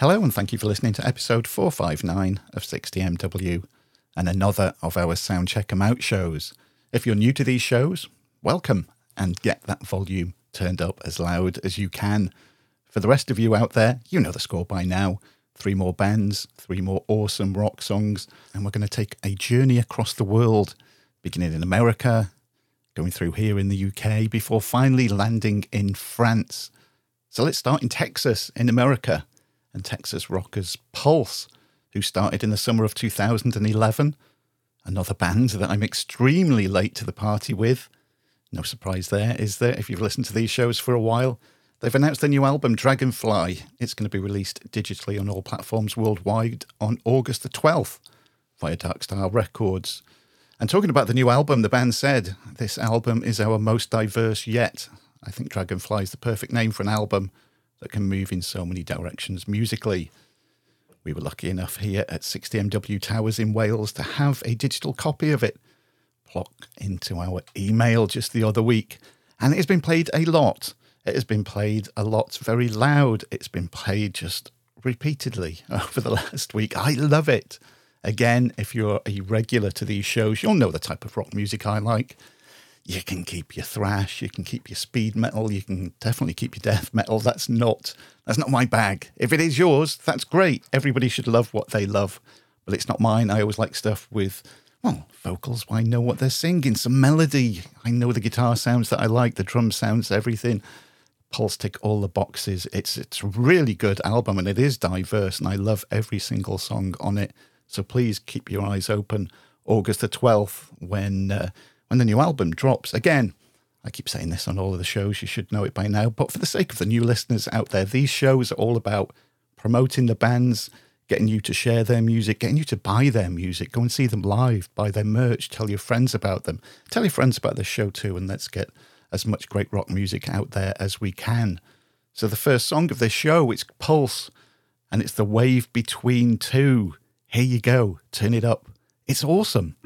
Hello, and thank you for listening to episode 459 of 60MW and another of our Sound Check 'em Out shows. If you're new to these shows, welcome and get that volume turned up as loud as you can. For the rest of you out there, you know the score by now. Three more bands, three more awesome rock songs, and we're going to take a journey across the world, beginning in America, going through here in the UK, before finally landing in France. So let's start in Texas, in America, and Texas rockers Pulse, who started in the summer of 2011. Another band that I'm extremely late to the party with. No surprise there, is there, if you've listened to these shows for a while? They've announced their new album, Dragonfly. It's going to be released digitally on all platforms worldwide on August the 12th via Darkstar Records. And talking about the new album, the band said, This album is our most diverse yet. I think Dragonfly is the perfect name for an album that can move in so many directions musically. We were lucky enough here at 60MW Towers in Wales to have a digital copy of it pluck into our email just the other week. And it has been played a lot. It has been played a lot very loud. It's been played just repeatedly over the last week. I love it. Again, if you're a regular to these shows, you'll know the type of rock music I like. You can keep your thrash, you can keep your speed metal, you can definitely keep your death metal. That's not that's not my bag. If it is yours, that's great. Everybody should love what they love, but it's not mine. I always like stuff with well, vocals. I know what they're singing, some melody. I know the guitar sounds that I like, the drum sounds, everything. Pulse tick all the boxes. It's it's a really good album and it is diverse and I love every single song on it. So please keep your eyes open. August the twelfth when uh, when the new album drops. Again, I keep saying this on all of the shows. You should know it by now. But for the sake of the new listeners out there, these shows are all about promoting the bands, getting you to share their music, getting you to buy their music, go and see them live, buy their merch, tell your friends about them, tell your friends about this show too, and let's get as much great rock music out there as we can. So the first song of this show, it's Pulse, and it's the wave between two. Here you go, turn it up. It's awesome.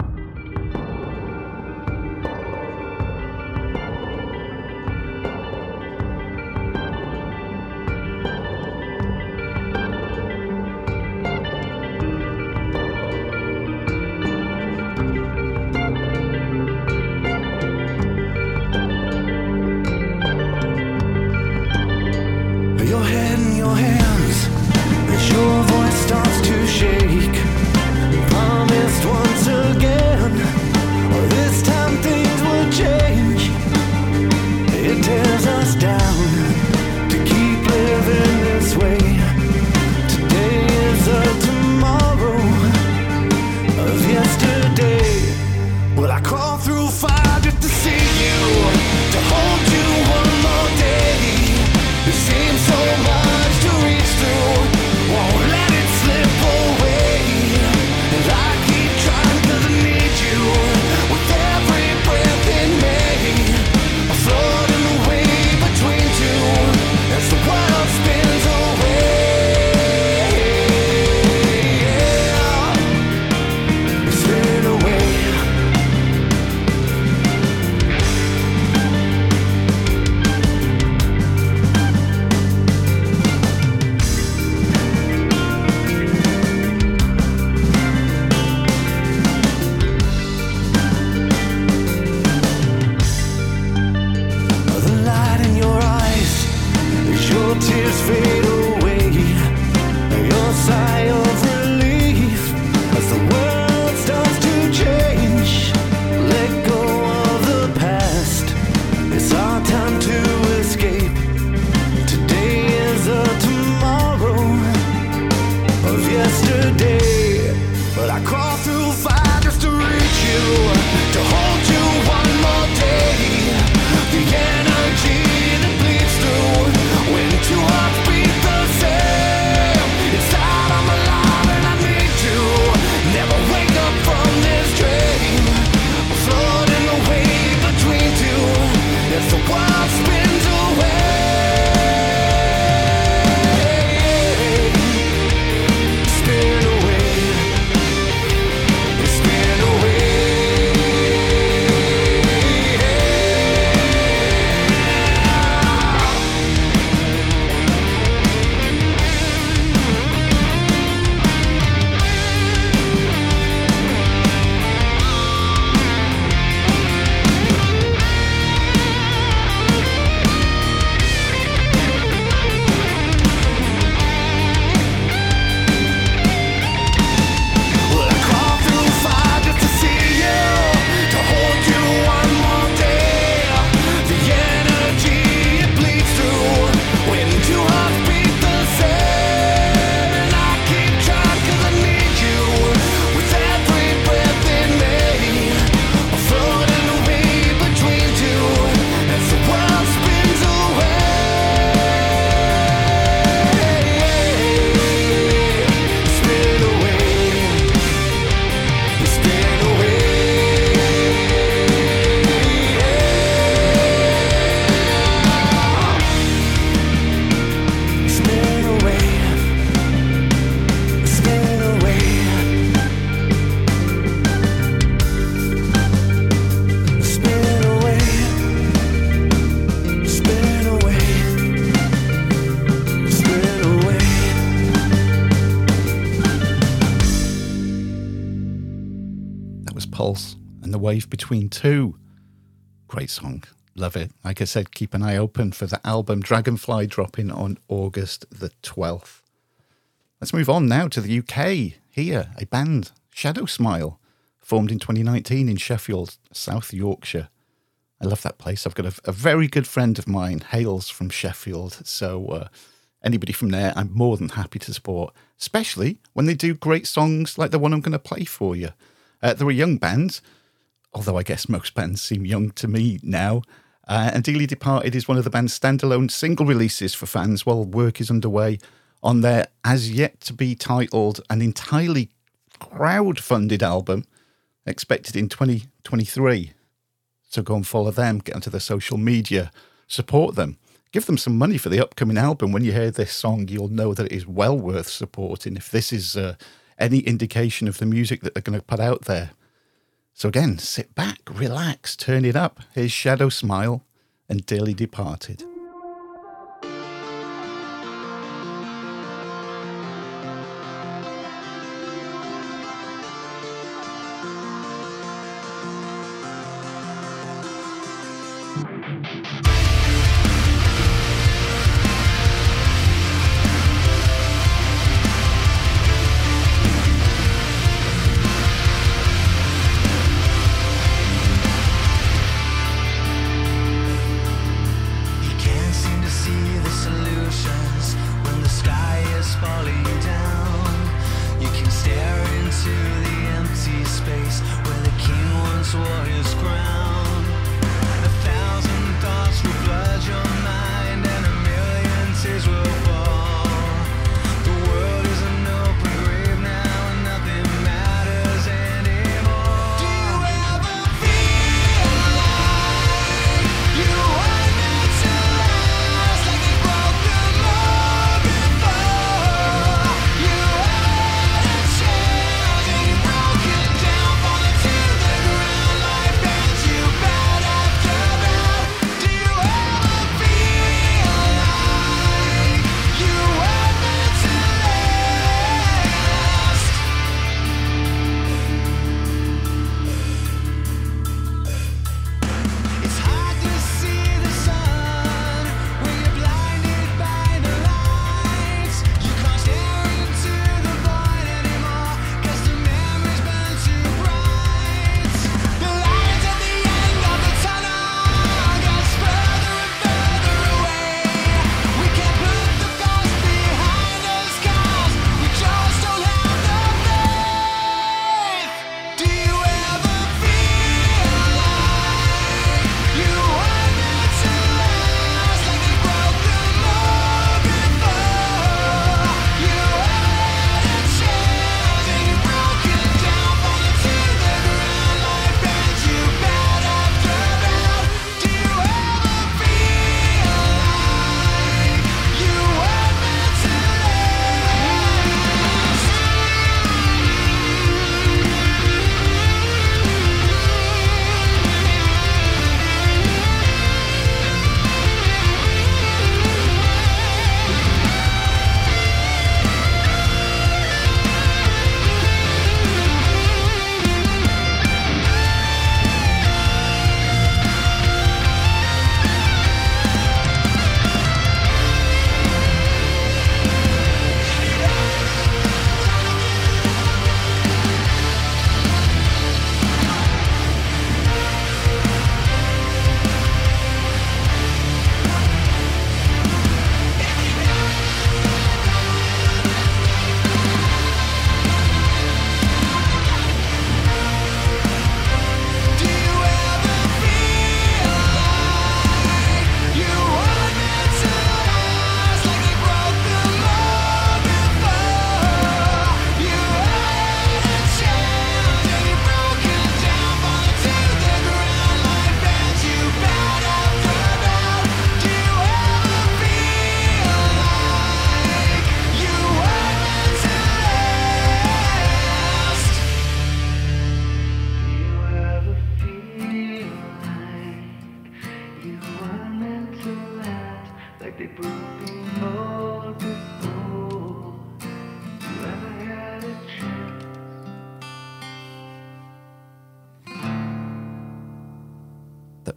Wave Between Two. Great song. Love it. Like I said, keep an eye open for the album Dragonfly dropping on August the 12th. Let's move on now to the UK. Here, a band, Shadow Smile, formed in 2019 in Sheffield, South Yorkshire. I love that place. I've got a, a very good friend of mine, hails from Sheffield. So, uh, anybody from there, I'm more than happy to support, especially when they do great songs like the one I'm going to play for you. Uh, they're a young band, although I guess most bands seem young to me now. Uh, and Dearly Departed is one of the band's standalone single releases for fans while work is underway on their as yet to be titled and entirely crowd funded album expected in 2023. So go and follow them, get onto their social media, support them, give them some money for the upcoming album. When you hear this song, you'll know that it is well worth supporting if this is uh, any indication of the music that they're going to put out there. So again, sit back, relax, turn it up. Here's Shadow Smile and Dearly Departed.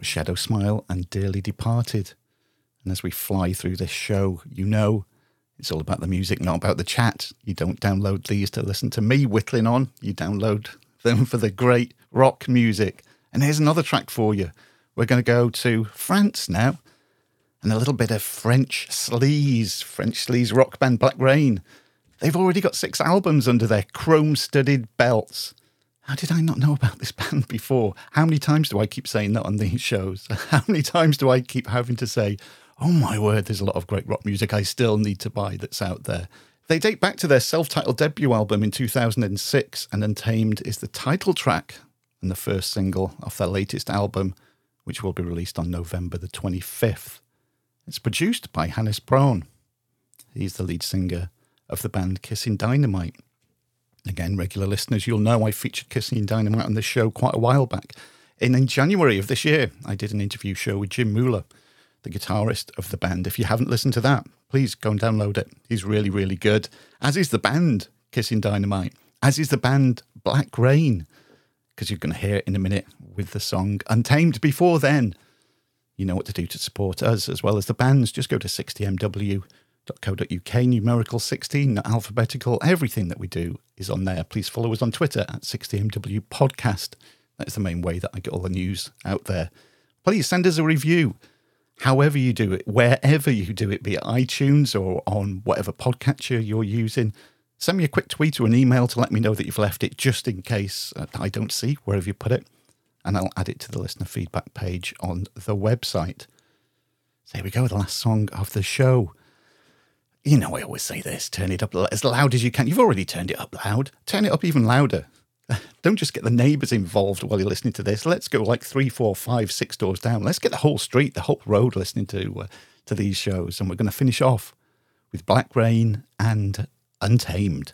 Shadow Smile and Dearly Departed. And as we fly through this show, you know it's all about the music, not about the chat. You don't download these to listen to me whittling on, you download them for the great rock music. And here's another track for you. We're going to go to France now and a little bit of French sleaze, French sleaze rock band Black Rain. They've already got six albums under their chrome studded belts. How did I not know about this band before? How many times do I keep saying that on these shows? How many times do I keep having to say, oh my word, there's a lot of great rock music I still need to buy that's out there? They date back to their self titled debut album in 2006, and Untamed is the title track and the first single off their latest album, which will be released on November the 25th. It's produced by Hannes Braun. He's the lead singer of the band Kissing Dynamite. Again, regular listeners, you'll know I featured Kissing Dynamite on this show quite a while back. And in January of this year, I did an interview show with Jim Mueller, the guitarist of the band. If you haven't listened to that, please go and download it. He's really, really good. As is the band Kissing Dynamite, as is the band Black Rain, because you're going to hear it in a minute with the song Untamed. Before then, you know what to do to support us as well as the bands. Just go to 60mw.co.uk, numerical 16, not alphabetical. Everything that we do is on there. Please follow us on Twitter at 60mw podcast. That's the main way that I get all the news out there. Please send us a review. However, you do it, wherever you do it, be it iTunes or on whatever podcatcher you're using, send me a quick tweet or an email to let me know that you've left it just in case uh, I don't see wherever you put it and I'll add it to the listener feedback page on the website. So here we go, the last song of the show. You know, I always say this turn it up as loud as you can. You've already turned it up loud. Turn it up even louder. Don't just get the neighbours involved while you're listening to this. Let's go like three, four, five, six doors down. Let's get the whole street, the whole road listening to uh, to these shows. And we're going to finish off with Black Rain and Untamed.